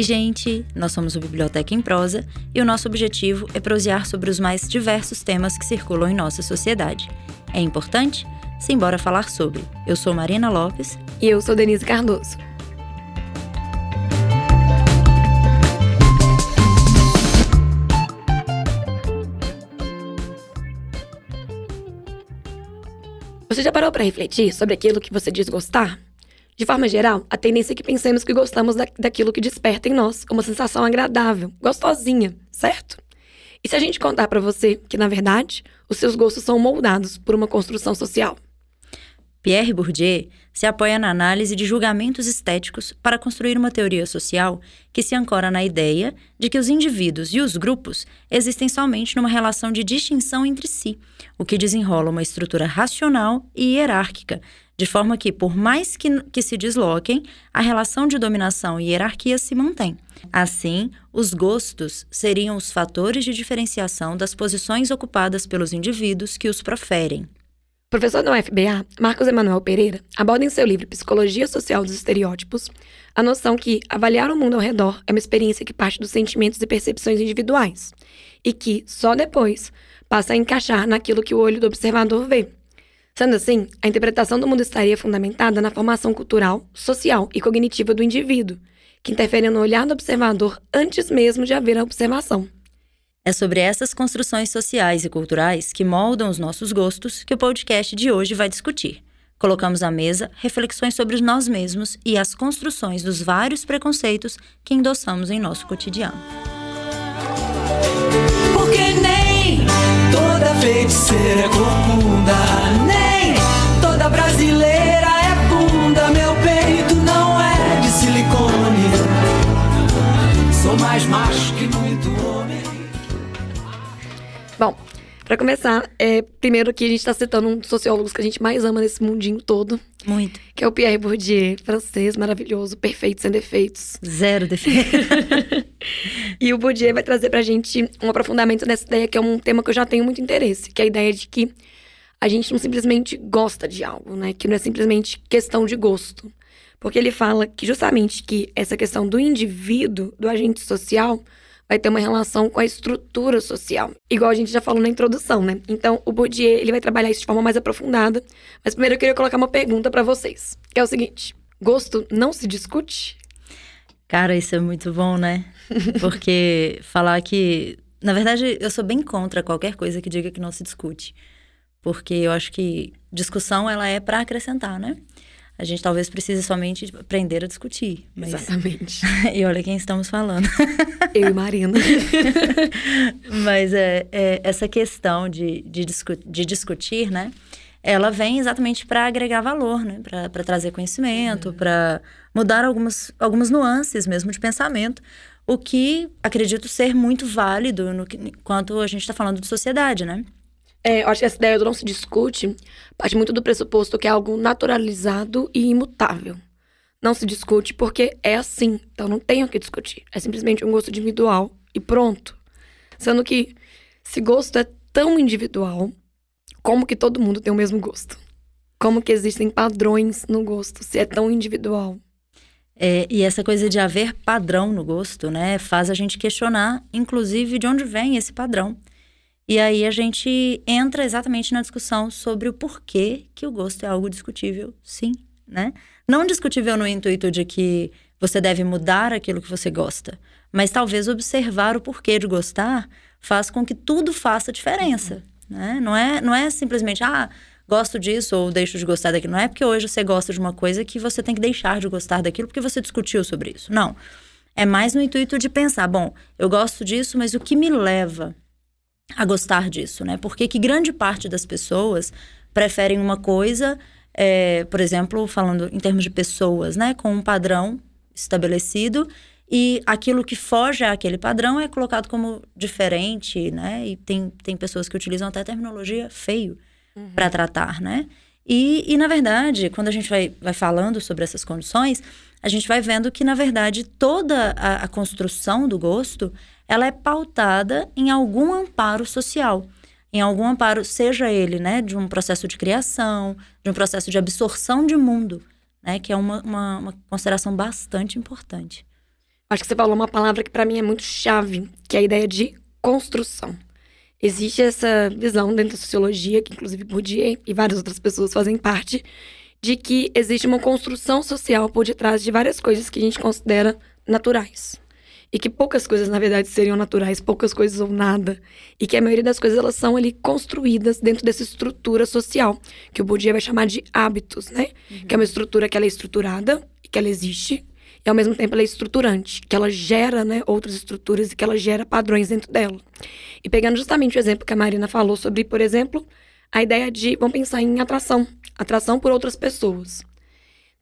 Oi, gente! Nós somos o Biblioteca em Prosa e o nosso objetivo é prosear sobre os mais diversos temas que circulam em nossa sociedade. É importante? Simbora falar sobre. Eu sou Marina Lopes. E eu sou Denise Cardoso. Você já parou para refletir sobre aquilo que você diz gostar? De forma geral, a tendência é que pensemos que gostamos da, daquilo que desperta em nós uma sensação agradável, gostosinha, certo? E se a gente contar para você que, na verdade, os seus gostos são moldados por uma construção social? Pierre Bourdieu se apoia na análise de julgamentos estéticos para construir uma teoria social que se ancora na ideia de que os indivíduos e os grupos existem somente numa relação de distinção entre si, o que desenrola uma estrutura racional e hierárquica, de forma que, por mais que, que se desloquem, a relação de dominação e hierarquia se mantém. Assim, os gostos seriam os fatores de diferenciação das posições ocupadas pelos indivíduos que os proferem. Professor da UFBA, Marcos Emanuel Pereira, aborda em seu livro Psicologia Social dos Estereótipos a noção que avaliar o mundo ao redor é uma experiência que parte dos sentimentos e percepções individuais e que, só depois, passa a encaixar naquilo que o olho do observador vê. Sendo assim, a interpretação do mundo estaria fundamentada na formação cultural, social e cognitiva do indivíduo, que interfere no olhar do observador antes mesmo de haver a observação. É sobre essas construções sociais e culturais que moldam os nossos gostos que o podcast de hoje vai discutir. Colocamos à mesa reflexões sobre nós mesmos e as construções dos vários preconceitos que endossamos em nosso cotidiano. Porque nem toda feiticeira é corcunda, nem mais macho que muito homem. Bom, para começar, é, primeiro que a gente está citando um dos sociólogos que a gente mais ama nesse mundinho todo, Muito. que é o Pierre Bourdieu, francês, maravilhoso, perfeito, sem defeitos. Zero defeito. E o Bourdieu vai trazer pra gente um aprofundamento nessa ideia, que é um tema que eu já tenho muito interesse, que é a ideia de que a gente não simplesmente gosta de algo, né? Que não é simplesmente questão de gosto. Porque ele fala que justamente que essa questão do indivíduo, do agente social, vai ter uma relação com a estrutura social. Igual a gente já falou na introdução, né? Então, o Bourdieu, ele vai trabalhar isso de forma mais aprofundada. Mas primeiro eu queria colocar uma pergunta pra vocês, que é o seguinte: gosto não se discute? Cara, isso é muito bom, né? Porque falar que. Na verdade, eu sou bem contra qualquer coisa que diga que não se discute. Porque eu acho que discussão ela é para acrescentar, né? A gente talvez precise somente aprender a discutir. Mas... Exatamente. e olha quem estamos falando. Eu e Marina. Mas é, é, essa questão de, de, discu de discutir, né? Ela vem exatamente para agregar valor, né? Para trazer conhecimento, para mudar algumas, algumas nuances mesmo de pensamento. O que acredito ser muito válido no que, enquanto a gente está falando de sociedade, né? É, eu acho que essa ideia do não se discute parte muito do pressuposto que é algo naturalizado e imutável. Não se discute porque é assim, então não tem o que discutir. É simplesmente um gosto individual e pronto. Sendo que se gosto é tão individual, como que todo mundo tem o mesmo gosto? Como que existem padrões no gosto, se é tão individual? É, e essa coisa de haver padrão no gosto, né, faz a gente questionar, inclusive, de onde vem esse padrão. E aí a gente entra exatamente na discussão sobre o porquê que o gosto é algo discutível, sim, né? Não discutível no intuito de que você deve mudar aquilo que você gosta, mas talvez observar o porquê de gostar faz com que tudo faça diferença, né? Não é, não é simplesmente, ah, gosto disso ou deixo de gostar daquilo. Não é porque hoje você gosta de uma coisa que você tem que deixar de gostar daquilo porque você discutiu sobre isso. Não. É mais no intuito de pensar, bom, eu gosto disso, mas o que me leva a gostar disso, né? Porque que grande parte das pessoas preferem uma coisa, é, por exemplo, falando em termos de pessoas, né? Com um padrão estabelecido e aquilo que foge àquele padrão é colocado como diferente, né? E tem, tem pessoas que utilizam até terminologia feio uhum. para tratar, né? E, e, na verdade, quando a gente vai, vai falando sobre essas condições, a gente vai vendo que, na verdade, toda a, a construção do gosto, ela é pautada em algum amparo social. Em algum amparo, seja ele, né, de um processo de criação, de um processo de absorção de mundo, né, que é uma, uma, uma consideração bastante importante. Acho que você falou uma palavra que para mim é muito chave, que é a ideia de construção. Existe essa visão dentro da sociologia, que inclusive Bourdieu e várias outras pessoas fazem parte, de que existe uma construção social por detrás de várias coisas que a gente considera naturais. E que poucas coisas, na verdade, seriam naturais, poucas coisas ou nada. E que a maioria das coisas, elas são ali construídas dentro dessa estrutura social, que o Bourdieu vai chamar de hábitos, né? Uhum. Que é uma estrutura que ela é estruturada, e que ela existe, e ao mesmo tempo ela é estruturante, que ela gera né, outras estruturas e que ela gera padrões dentro dela. E pegando justamente o exemplo que a Marina falou sobre, por exemplo, a ideia de, vamos pensar em atração, atração por outras pessoas.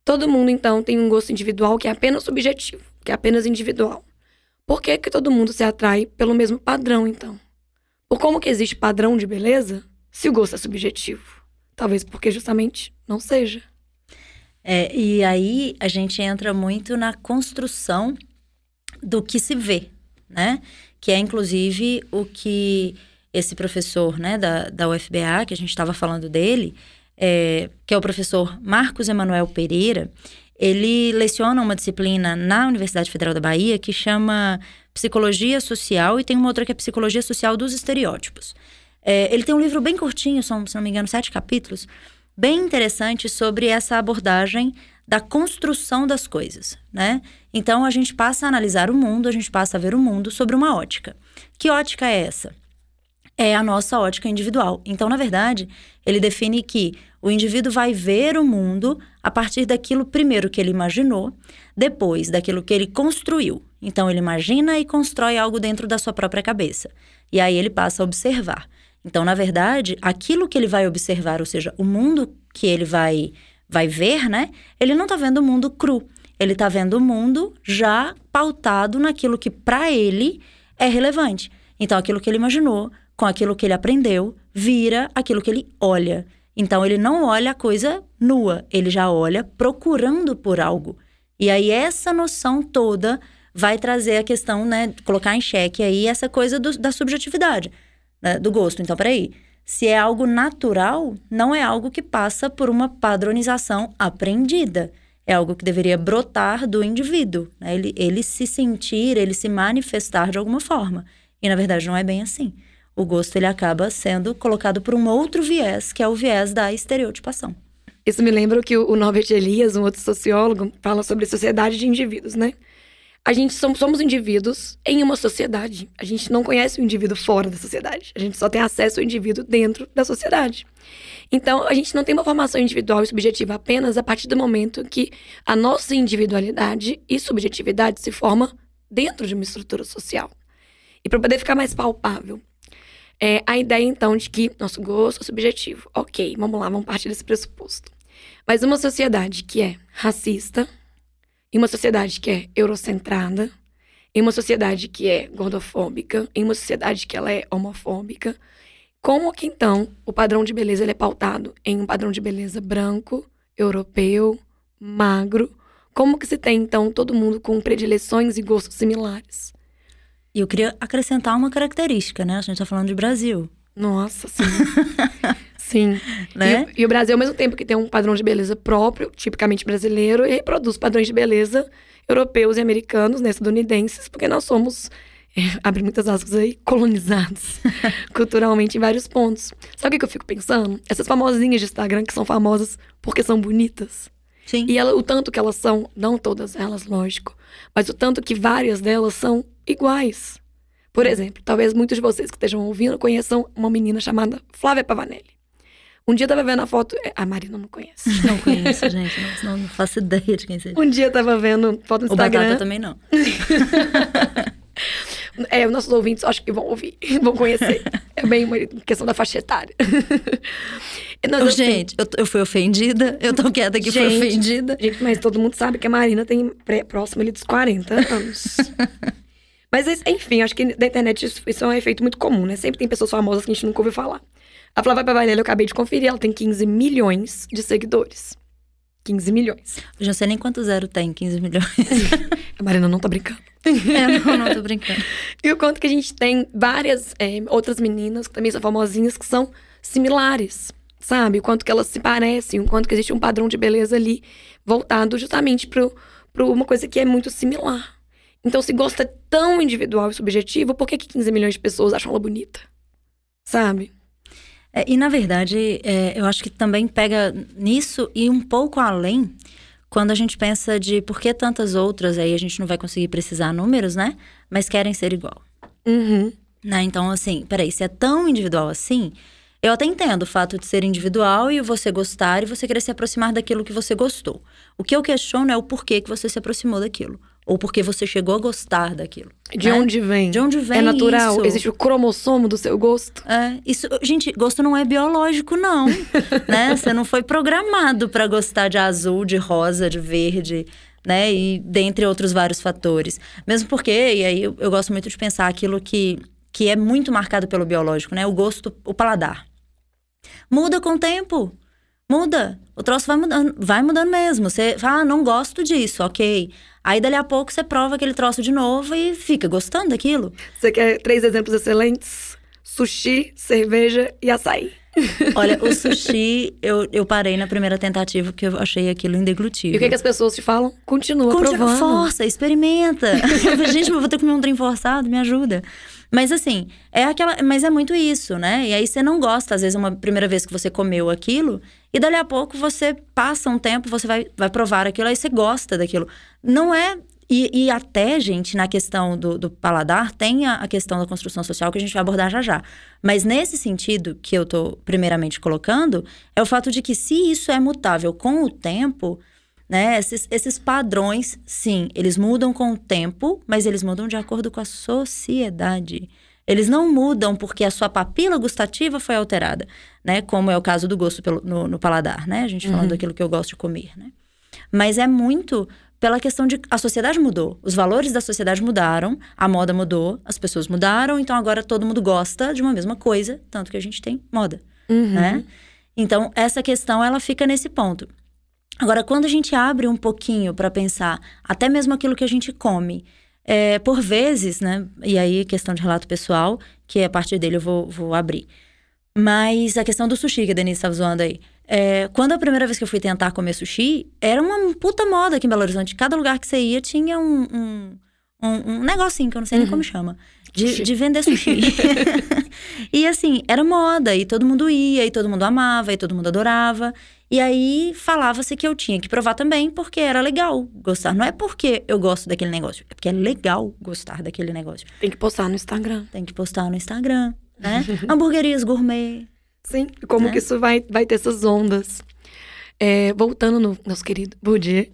Todo mundo, então, tem um gosto individual que é apenas subjetivo, que é apenas individual. Por que, que todo mundo se atrai pelo mesmo padrão, então? Por como que existe padrão de beleza se o gosto é subjetivo? Talvez porque justamente não seja. É, e aí a gente entra muito na construção do que se vê, né? Que é inclusive o que esse professor né, da, da UFBA, que a gente estava falando dele, é, que é o professor Marcos Emanuel Pereira, ele leciona uma disciplina na Universidade Federal da Bahia que chama Psicologia Social e tem uma outra que é Psicologia Social dos Estereótipos. É, ele tem um livro bem curtinho, são, se não me engano, sete capítulos, bem interessante sobre essa abordagem da construção das coisas, né? Então a gente passa a analisar o mundo, a gente passa a ver o mundo sobre uma ótica. Que ótica é essa? É a nossa ótica individual. Então, na verdade, ele define que o indivíduo vai ver o mundo a partir daquilo primeiro que ele imaginou, depois daquilo que ele construiu. Então, ele imagina e constrói algo dentro da sua própria cabeça. E aí ele passa a observar. Então, na verdade, aquilo que ele vai observar, ou seja, o mundo que ele vai, vai ver, né? Ele não está vendo o mundo cru. Ele está vendo o mundo já pautado naquilo que para ele é relevante. Então, aquilo que ele imaginou, com aquilo que ele aprendeu, vira aquilo que ele olha. Então, ele não olha a coisa nua, ele já olha procurando por algo. E aí, essa noção toda vai trazer a questão, né? Colocar em xeque aí essa coisa do, da subjetividade né, do gosto. Então, peraí. Se é algo natural, não é algo que passa por uma padronização aprendida. É algo que deveria brotar do indivíduo. Né? Ele, ele se sentir, ele se manifestar de alguma forma. E, na verdade, não é bem assim. O gosto ele acaba sendo colocado por um outro viés, que é o viés da estereotipação. Isso me lembra que o Norbert Elias, um outro sociólogo, fala sobre sociedade de indivíduos, né? a gente somos, somos indivíduos em uma sociedade. A gente não conhece o indivíduo fora da sociedade. A gente só tem acesso ao indivíduo dentro da sociedade. Então, a gente não tem uma formação individual e subjetiva apenas a partir do momento que a nossa individualidade e subjetividade se forma dentro de uma estrutura social. E para poder ficar mais palpável, é a ideia então de que nosso gosto é subjetivo. Ok, vamos lá, vamos partir desse pressuposto. Mas uma sociedade que é racista, em uma sociedade que é eurocentrada, em uma sociedade que é gordofóbica, em uma sociedade que ela é homofóbica, como que então o padrão de beleza ele é pautado em um padrão de beleza branco, europeu, magro? Como que se tem então todo mundo com predileções e gostos similares? E eu queria acrescentar uma característica, né? A gente está falando de Brasil. Nossa, sim. Sim. Né? E, e, o Brasil, ao mesmo tempo que tem um padrão de beleza próprio, tipicamente brasileiro, e reproduz padrões de beleza europeus e americanos, né, estadunidenses, porque nós somos, é, abre muitas aspas aí, colonizados culturalmente em vários pontos. Sabe o que eu fico pensando? Essas famosinhas de Instagram que são famosas porque são bonitas. Sim. E ela, o tanto que elas são, não todas elas, lógico, mas o tanto que várias delas são iguais. Por exemplo, talvez muitos de vocês que estejam ouvindo conheçam uma menina chamada Flávia Pavanelli. Um dia eu tava vendo a foto. É, a Marina não conhece. Não conheço, gente. Não, não, faço ideia de quem seja. Um dia eu tava vendo foto no Instagram. O Batata também não. é, os nossos ouvintes acho que vão ouvir, vão conhecer. É bem uma questão da faixa etária. Nós, assim, gente, eu, eu fui ofendida. Eu tô quieta que fui ofendida. Gente, mas todo mundo sabe que a Marina tem pré, próximo ali dos 40 anos. Mas, enfim, acho que na internet isso, isso é um efeito muito comum, né? Sempre tem pessoas famosas que a gente nunca ouviu falar. A Flávia Pavanelli, eu acabei de conferir, ela tem 15 milhões de seguidores. 15 milhões. Eu já sei nem quanto zero tem, 15 milhões. a Marina não tá brincando. É, não, não tô brincando. e o quanto que a gente tem várias é, outras meninas que também são famosinhas que são similares, sabe? O quanto que elas se parecem, o quanto que existe um padrão de beleza ali voltado justamente para uma coisa que é muito similar. Então, se gosto é tão individual e subjetivo, por que, que 15 milhões de pessoas acham ela bonita? Sabe? É, e na verdade, é, eu acho que também pega nisso e um pouco além, quando a gente pensa de por que tantas outras, aí a gente não vai conseguir precisar números, né? Mas querem ser igual. Uhum. Né? Então, assim, peraí, se é tão individual assim, eu até entendo o fato de ser individual e você gostar e você querer se aproximar daquilo que você gostou. O que eu questiono é o porquê que você se aproximou daquilo. Ou porque você chegou a gostar daquilo. De né? onde vem? De onde vem É natural? isso? Existe o cromossomo do seu gosto? É, isso, gente, gosto não é biológico, não. né? Você não foi programado para gostar de azul, de rosa, de verde, né? E dentre outros vários fatores. Mesmo porque, e aí eu, eu gosto muito de pensar aquilo que, que é muito marcado pelo biológico, né? O gosto, o paladar. Muda com o tempo. Muda. O troço vai mudando, vai mudando mesmo. Você fala, ah, não gosto disso, ok. Aí dali a pouco você prova aquele troço de novo e fica gostando daquilo. Você quer três exemplos excelentes? Sushi, cerveja e açaí. Olha, o sushi, eu, eu parei na primeira tentativa porque eu achei aquilo indeglutível. E o que, que as pessoas te falam? Continua Continua, provando. força, experimenta. Gente, eu vou ter que comer um trem forçado, me ajuda. Mas assim, é aquela. Mas é muito isso, né? E aí você não gosta, às vezes, uma primeira vez que você comeu aquilo, e dali a pouco você passa um tempo, você vai, vai provar aquilo, aí você gosta daquilo. Não é. E, e até, gente, na questão do, do paladar, tem a, a questão da construção social que a gente vai abordar já já. Mas nesse sentido que eu tô primeiramente colocando, é o fato de que se isso é mutável com o tempo, né? Esses, esses padrões, sim, eles mudam com o tempo, mas eles mudam de acordo com a sociedade. Eles não mudam porque a sua papila gustativa foi alterada, né? Como é o caso do gosto pelo, no, no paladar, né? A gente falando Uhum. daquilo que eu gosto de comer, né? Mas é muito pela questão de a sociedade mudou, os valores da sociedade mudaram, a moda mudou, as pessoas mudaram, então agora todo mundo gosta de uma mesma coisa, tanto que a gente tem moda Uhum. né? Então, essa questão, ela fica nesse ponto. Agora, quando a gente abre um pouquinho para pensar, até mesmo aquilo que a gente come, é, por vezes, né? E aí, questão de relato pessoal, que a partir dele eu vou, vou abrir. Mas a questão do sushi, que a Denise estava zoando aí. É, quando a primeira vez que eu fui tentar comer sushi, era uma puta moda aqui em Belo Horizonte. Cada lugar que você ia tinha um, um, um, um negocinho, que eu não sei nem como chama, de, de vender sushi. e assim, era moda, e todo mundo ia, e todo mundo amava, e todo mundo adorava. E aí falava-se que eu tinha que provar também, porque era legal gostar. Não é porque eu gosto daquele negócio, é porque é legal gostar daquele negócio. Tem que postar no Instagram. Tem que postar no Instagram, né? Hamburguerias gourmet. Sim, como Né? que isso vai, vai ter essas ondas. É, voltando no nosso querido Bourdieu,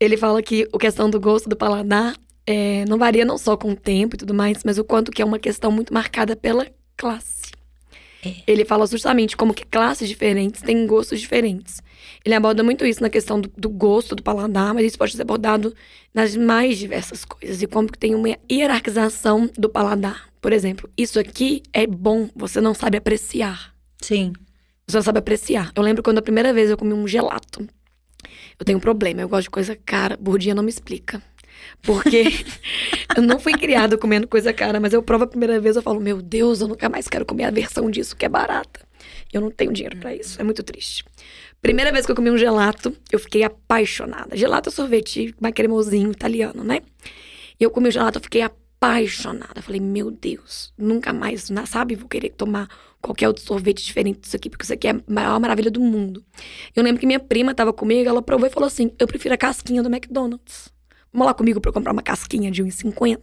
ele fala que a questão do gosto do paladar é, não varia não só com o tempo e tudo mais, mas o quanto que é uma questão muito marcada pela classe. É. Ele fala justamente como que classes diferentes têm gostos diferentes. Ele aborda muito isso na questão do, do gosto do paladar, mas isso pode ser abordado nas mais diversas coisas. E como que tem uma hierarquização do paladar. Por exemplo, isso aqui é bom, você não sabe apreciar. Sim. Você não sabe apreciar. Eu lembro quando a primeira vez eu comi um gelato. Eu tenho um problema, eu gosto de coisa cara. Burdinha não me explica. Porque eu não fui criada comendo coisa cara, mas eu provo a primeira vez eu falo, meu Deus, eu nunca mais quero comer a versão disso que é barata. Eu não tenho dinheiro pra isso, é muito triste. Primeira vez que eu comi um gelato, eu fiquei apaixonada. Gelato é sorvete mais cremosinho, italiano, né? E eu comi o gelato, eu fiquei apaixonada. Falei, meu Deus, nunca mais, sabe, vou querer tomar qualquer outro sorvete diferente disso aqui, porque isso aqui é a maior maravilha do mundo. Eu lembro que minha prima tava comigo, ela provou e falou assim: eu prefiro a casquinha do McDonald's. Vamos lá comigo pra eu comprar uma casquinha de 1,50.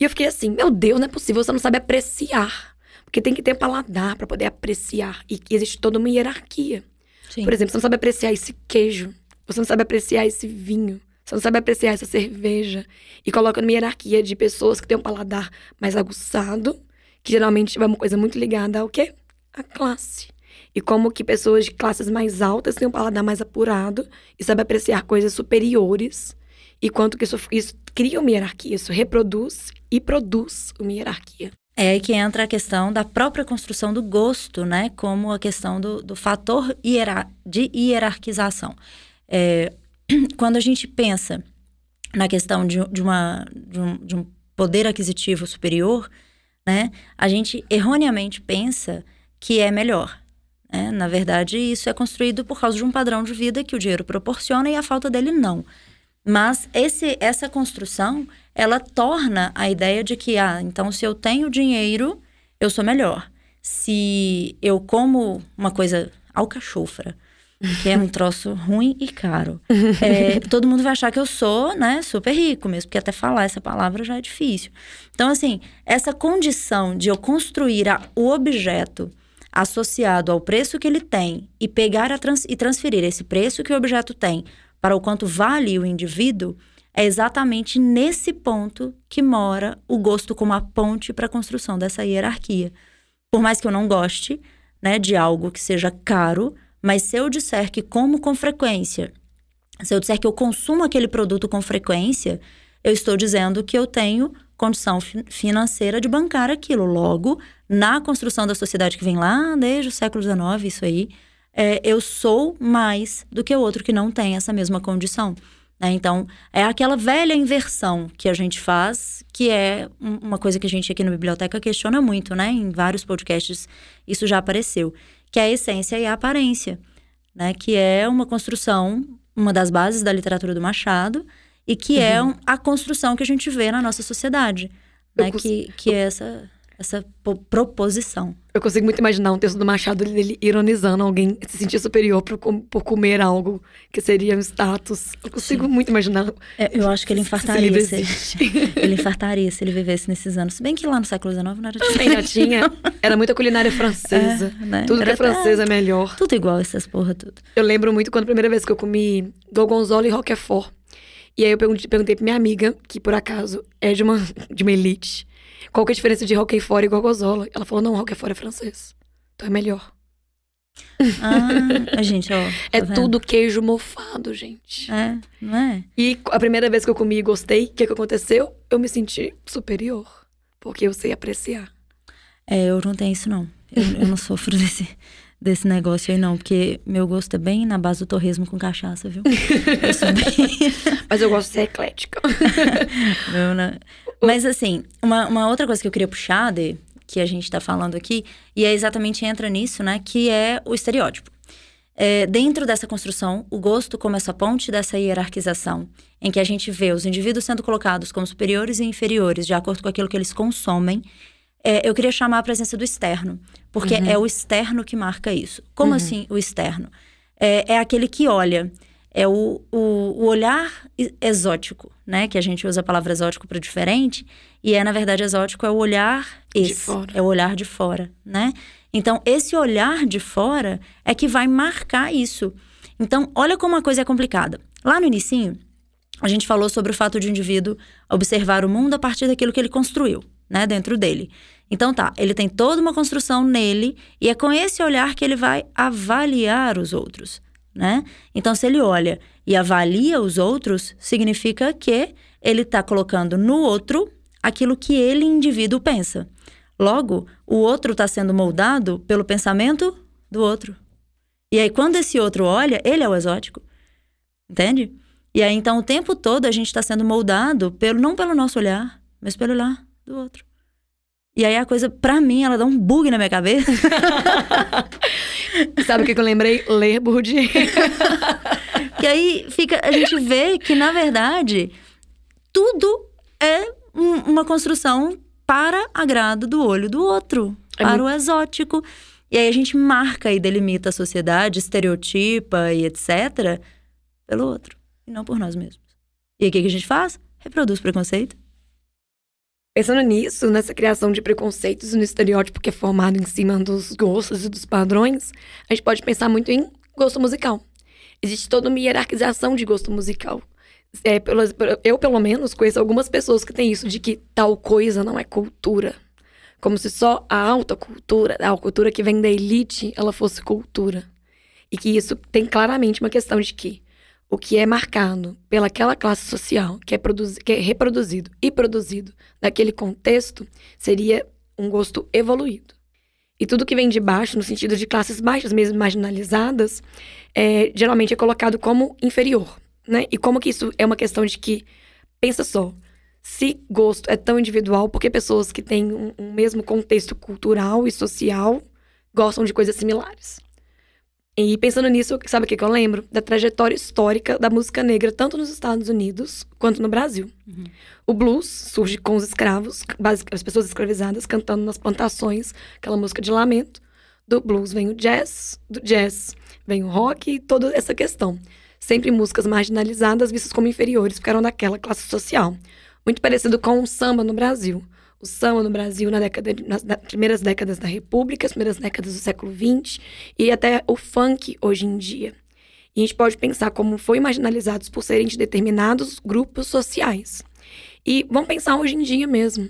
E eu fiquei assim, meu Deus, não é possível, você não sabe apreciar. Porque tem que ter paladar pra poder apreciar. E existe toda uma hierarquia. Sim. Por exemplo, você não sabe apreciar esse queijo. Você não sabe apreciar esse vinho. Você não sabe apreciar essa cerveja. E coloca numa hierarquia de pessoas que têm um paladar mais aguçado, que geralmente é uma coisa muito ligada ao quê? A classe. E como que pessoas de classes mais altas têm um paladar mais apurado e sabem apreciar coisas superiores. E quanto que isso, isso cria uma hierarquia, isso reproduz e produz uma hierarquia. É aí que entra a questão da própria construção do gosto, né? Como a questão do, do fator hierar- de hierarquização. É, quando a gente pensa na questão de, de uma, de, um, de um poder aquisitivo superior, né? A gente erroneamente pensa que é melhor. né? Na verdade, isso é construído por causa de um padrão de vida que o dinheiro proporciona e a falta dele não. Mas esse, essa construção, ela torna a ideia de que, ah, então se eu tenho dinheiro, eu sou melhor. Se eu como uma coisa alcachofra, que é um troço ruim e caro, é, todo mundo vai achar que eu sou, né, super rico mesmo, porque até falar essa palavra já é difícil. Então, assim, essa condição de eu construir a, o objeto associado ao preço que ele tem e pegar trans, e transferir esse preço que o objeto tem para o quanto vale o indivíduo, é exatamente nesse ponto que mora o gosto como a ponte para a construção dessa hierarquia. Por mais que eu não goste né, de algo que seja caro, mas se eu disser que como com frequência, se eu disser que eu consumo aquele produto com frequência, eu estou dizendo que eu tenho condição financeira de bancar aquilo. Logo, na construção da sociedade que vem lá desde o século XIX, isso aí, é, eu sou mais do que o outro que não tem essa mesma condição. Né? Então, é aquela velha inversão que a gente faz, que é uma coisa que a gente aqui na biblioteca questiona muito, né? Em vários podcasts isso já apareceu, que é a essência e a aparência, né? Que é uma construção, uma das bases da literatura do Machado, e que é uhum. é a construção que a gente vê na nossa sociedade, né? Que, que é essa essa proposição. Eu consigo muito imaginar um texto do Machado dele ironizando alguém se sentir superior por, por comer algo que seria um status. Eu consigo Sim. muito imaginar. É, eu acho que ele infartaria se, se ele infartaria se ele vivesse nesses anos. Se bem que lá no século XIX não era Também já tinha. Era muita culinária francesa. É, né? Tudo era, que é francesa é melhor. Tudo igual essas porra tudo. Eu lembro muito quando a primeira vez que eu comi gorgonzola e roquefort. E aí eu perguntei, perguntei pra minha amiga, que por acaso é de uma, de uma elite, qual que é a diferença de Roquefort e Gorgonzola? Ela falou, não, Roquefort é francês. Então é melhor. Ah, gente, ó. Tá é vendo? tudo queijo mofado, gente. É, não é? E a primeira vez que eu comi e gostei, o que, que aconteceu? Eu me senti superior. Porque eu sei apreciar. É, eu não tenho isso, não. Eu, eu não sofro desse, desse negócio aí, não. Porque meu gosto é bem na base do torresmo com cachaça, viu? Eu sou bem... Mas eu gosto de ser eclética. não, não. Mas assim, uma, uma outra coisa que eu queria puxar, de, que a gente tá falando aqui, e é exatamente entra nisso, né? Que é o estereótipo. É, dentro dessa construção, o gosto como essa ponte dessa hierarquização, em que a gente vê os indivíduos sendo colocados como superiores e inferiores, de acordo com aquilo que eles consomem, é, eu queria chamar a presença do externo, porque uhum. é o externo que marca isso. Como uhum. assim o externo? É, é, aquele que olha, é o, o, o, olhar exótico, né? Que a gente usa a palavra exótico para diferente, e é, na verdade, exótico é o olhar esse, é o olhar de fora, né? Então, esse olhar de fora é que vai marcar isso. Então, olha como a coisa é complicada. Lá no início, a gente falou sobre o fato de o indivíduo observar o mundo a partir daquilo que ele construiu né, dentro dele. Então tá, ele tem toda uma construção nele e é com esse olhar que ele vai avaliar os outros, né? Então se ele olha e avalia os outros, significa que ele está colocando no outro aquilo que ele indivíduo pensa. Logo, o outro está sendo moldado pelo pensamento do outro. E aí quando esse outro olha, ele é o exótico. Entende? E aí então o tempo todo a gente está sendo moldado pelo não pelo nosso olhar, mas pelo olhar do outro. E aí a coisa, pra mim, ela dá um bug na minha cabeça. Sabe o que eu lembrei? Ler Bourdieu. e aí fica, a gente vê que, na verdade, tudo é um, uma construção para agrado do olho do outro, é para muito... o exótico. E aí a gente marca e delimita a sociedade, estereotipa e etc. pelo outro, e não por nós mesmos. E aí o que, que a gente faz? Reproduz preconceito Pensando nisso, nessa criação de preconceitos no estereótipo que é formado em cima dos gostos e dos padrões, a gente pode pensar muito em gosto musical. Existe toda uma hierarquização de gosto musical. É, eu, pelo menos, conheço algumas pessoas que têm isso de que tal coisa não é cultura. Como se só a alta cultura, a cultura que vem da elite, ela fosse cultura. E que isso tem claramente uma questão de que o que é marcado pelaquela classe social, que é, que é reproduzido e produzido naquele contexto, seria um gosto evoluído. E tudo que vem de baixo, no sentido de classes baixas, mesmo marginalizadas, é, geralmente é colocado como inferior. Né? E como que isso é uma questão de que, pensa só, se gosto é tão individual, porque pessoas que têm um, um mesmo contexto cultural e social gostam de coisas similares? E pensando nisso, sabe o que, que eu lembro? Da trajetória histórica da música negra, tanto nos Estados Unidos quanto no Brasil. Uhum. O blues surge com os escravos, as pessoas escravizadas cantando nas plantações, aquela música de lamento. Do blues vem o jazz, do jazz vem o rock e toda essa questão. Sempre músicas marginalizadas, vistas como inferiores, porque eram daquela classe social. Muito parecido com o samba no Brasil. O samba no Brasil na década, nas primeiras décadas da República, as primeiras décadas do século XX e até o funk hoje em dia. E a gente pode pensar como foi marginalizados por serem de determinados grupos sociais. E vamos pensar hoje em dia mesmo.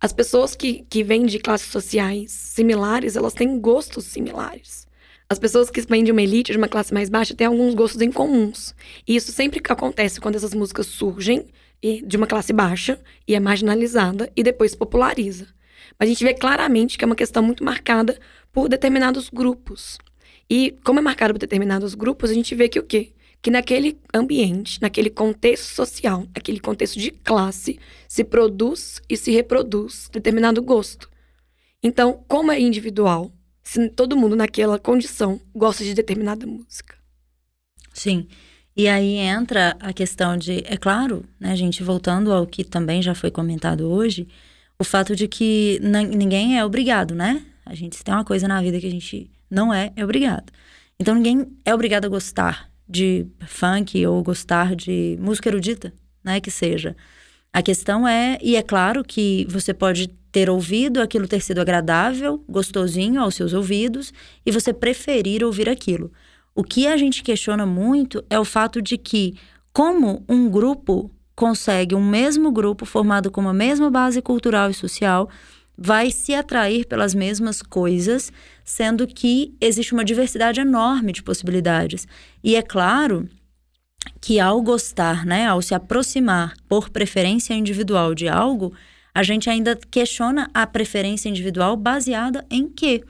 As pessoas que, que vêm de classes sociais similares, elas têm gostos similares. As pessoas que vêm de uma elite, de uma classe mais baixa, têm alguns gostos em comuns. E isso sempre acontece quando essas músicas surgem de uma classe baixa e é marginalizada e depois populariza. Mas a gente vê claramente que é uma questão muito marcada por determinados grupos. E como é marcado por determinados grupos, a gente vê que o quê? que naquele ambiente, naquele contexto social, naquele contexto de classe, se produz e se reproduz determinado gosto. Então, como é individual, se todo mundo naquela condição gosta de determinada música? Sim. E aí entra a questão de, é claro, né, gente, voltando ao que também já foi comentado hoje, o fato de que ninguém é obrigado, né? A gente se tem uma coisa na vida que a gente não é, é obrigado. Então ninguém é obrigado a gostar de funk ou gostar de música erudita, né, que seja. A questão é, e é claro que você pode ter ouvido aquilo ter sido agradável, gostosinho aos seus ouvidos e você preferir ouvir aquilo. O que a gente questiona muito é o fato de que como um grupo consegue um mesmo grupo formado com uma mesma base cultural e social vai se atrair pelas mesmas coisas, sendo que existe uma diversidade enorme de possibilidades. E é claro que ao gostar, né, ao se aproximar por preferência individual de algo, a gente ainda questiona a preferência individual baseada em quê,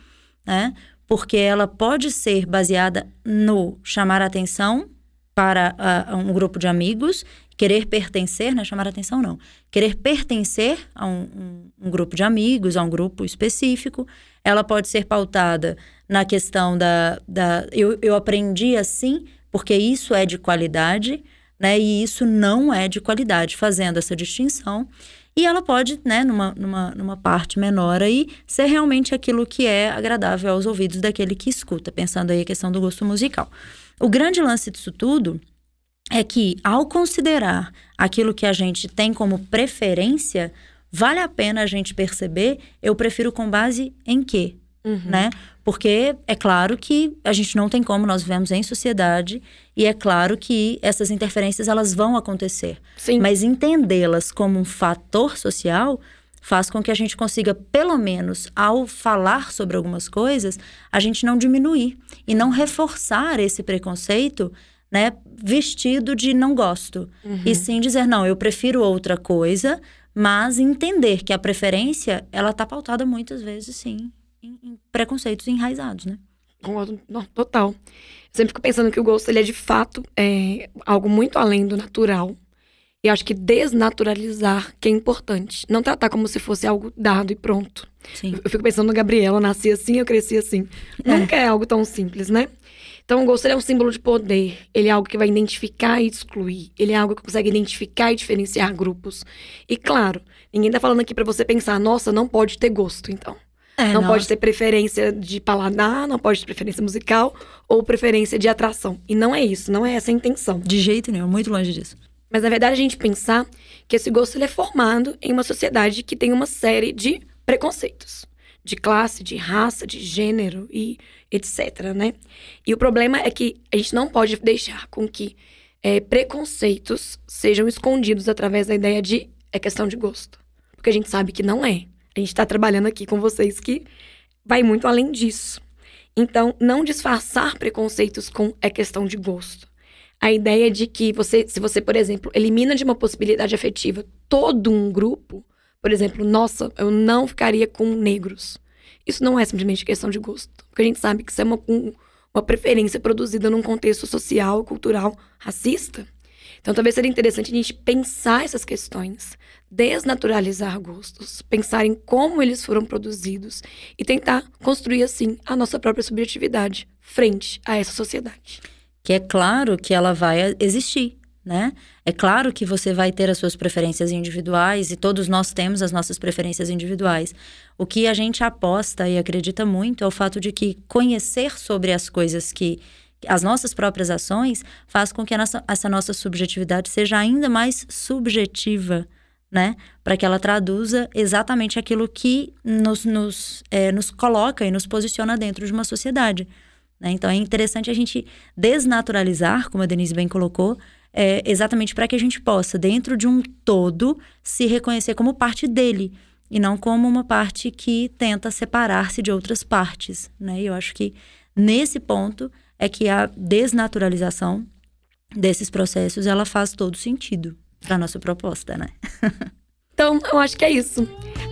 né? Porque ela pode ser baseada no chamar atenção para uh, um grupo de amigos querer pertencer, não é chamar atenção, não. Querer pertencer a um, um, um, grupo de amigos, a um grupo específico. Ela pode ser pautada na questão da. da eu, eu aprendi assim, porque isso é de qualidade, né? E isso não é de qualidade, fazendo essa distinção. E ela pode, né, numa, numa, numa parte menor aí, ser realmente aquilo que é agradável aos ouvidos daquele que escuta, pensando aí a questão do gosto musical. O grande lance disso tudo é que, ao considerar aquilo que a gente tem como preferência, vale a pena a gente perceber, eu prefiro com base em quê? Uhum. Né? Porque é claro que a gente não tem como, nós vivemos em sociedade e é claro que essas interferências elas vão acontecer. Sim. Mas entendê-las como um fator social faz com que a gente consiga, pelo menos ao falar sobre algumas coisas, a gente não diminuir e não reforçar esse preconceito né, vestido de não gosto. Uhum. E sim dizer, não, eu prefiro outra coisa, mas entender que a preferência, ela tá pautada muitas vezes, sim, em, em preconceitos enraizados, né? Concordo, total. Eu sempre fico pensando que o gosto, ele é de fato é, algo muito além do natural. E acho que desnaturalizar que é importante. Não tratar como se fosse algo dado e pronto. Sim. Eu fico pensando no Gabriela, eu nasci assim, eu cresci assim. É. Nunca é algo tão simples, né? Então, o gosto é um símbolo de poder. Ele é algo que vai identificar e excluir. Ele é algo que consegue identificar e diferenciar grupos. E, claro, ninguém tá falando aqui para você pensar, nossa, não pode ter gosto, então. É, não, não pode ter preferência de paladar, não pode ter preferência musical ou preferência de atração. E não é isso, não é essa a intenção. De jeito nenhum, muito longe disso. Mas, na verdade, a gente pensar que esse gosto ele é formado em uma sociedade que tem uma série de preconceitos de classe, de raça, de gênero e etc, né? E o problema é que a gente não pode deixar com que é, preconceitos sejam escondidos através da ideia de é questão de gosto. Porque a gente sabe que não é. A gente está trabalhando aqui com vocês que vai muito além disso. Então, não disfarçar preconceitos com é questão de gosto. A ideia de que você, se você, por exemplo, elimina de uma possibilidade afetiva todo um grupo, por exemplo, nossa, eu não ficaria com negros. Isso não é simplesmente questão de gosto. Porque a gente sabe que isso é uma, uma preferência produzida num contexto social, cultural, racista. Então, talvez seria interessante a gente pensar essas questões, desnaturalizar gostos, pensar em como eles foram produzidos e tentar construir, assim, a nossa própria subjetividade frente a essa sociedade. Que é claro que ela vai existir, né? É claro que você vai ter as suas preferências individuais e todos nós temos as nossas preferências individuais. O que a gente aposta e acredita muito é o fato de que conhecer sobre as coisas que as nossas próprias ações faz com que nossa, essa nossa subjetividade seja ainda mais subjetiva, né? Para que ela traduza exatamente aquilo que nos, nos, é, nos coloca e nos posiciona dentro de uma sociedade. Né? Então é interessante a gente desnaturalizar, como a Denise bem colocou, é, exatamente para que a gente possa, dentro de um todo, se reconhecer como parte dele e não como uma parte que tenta separar-se de outras partes. Né? E eu acho que nesse ponto é que a desnaturalização desses processos ela faz todo sentido para nossa proposta, né? então, eu acho que é isso.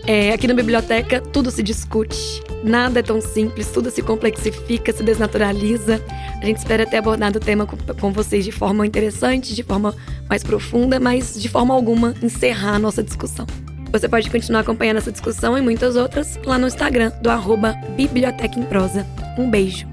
É, aqui na biblioteca tudo se discute, nada é tão simples, tudo se complexifica, se desnaturaliza. A gente espera ter abordado o tema com, com vocês de forma interessante, de forma mais profunda, mas de forma alguma encerrar a nossa discussão. Você pode continuar acompanhando essa discussão e muitas outras lá no Instagram do arroba Biblioteca em Prosa. Um beijo!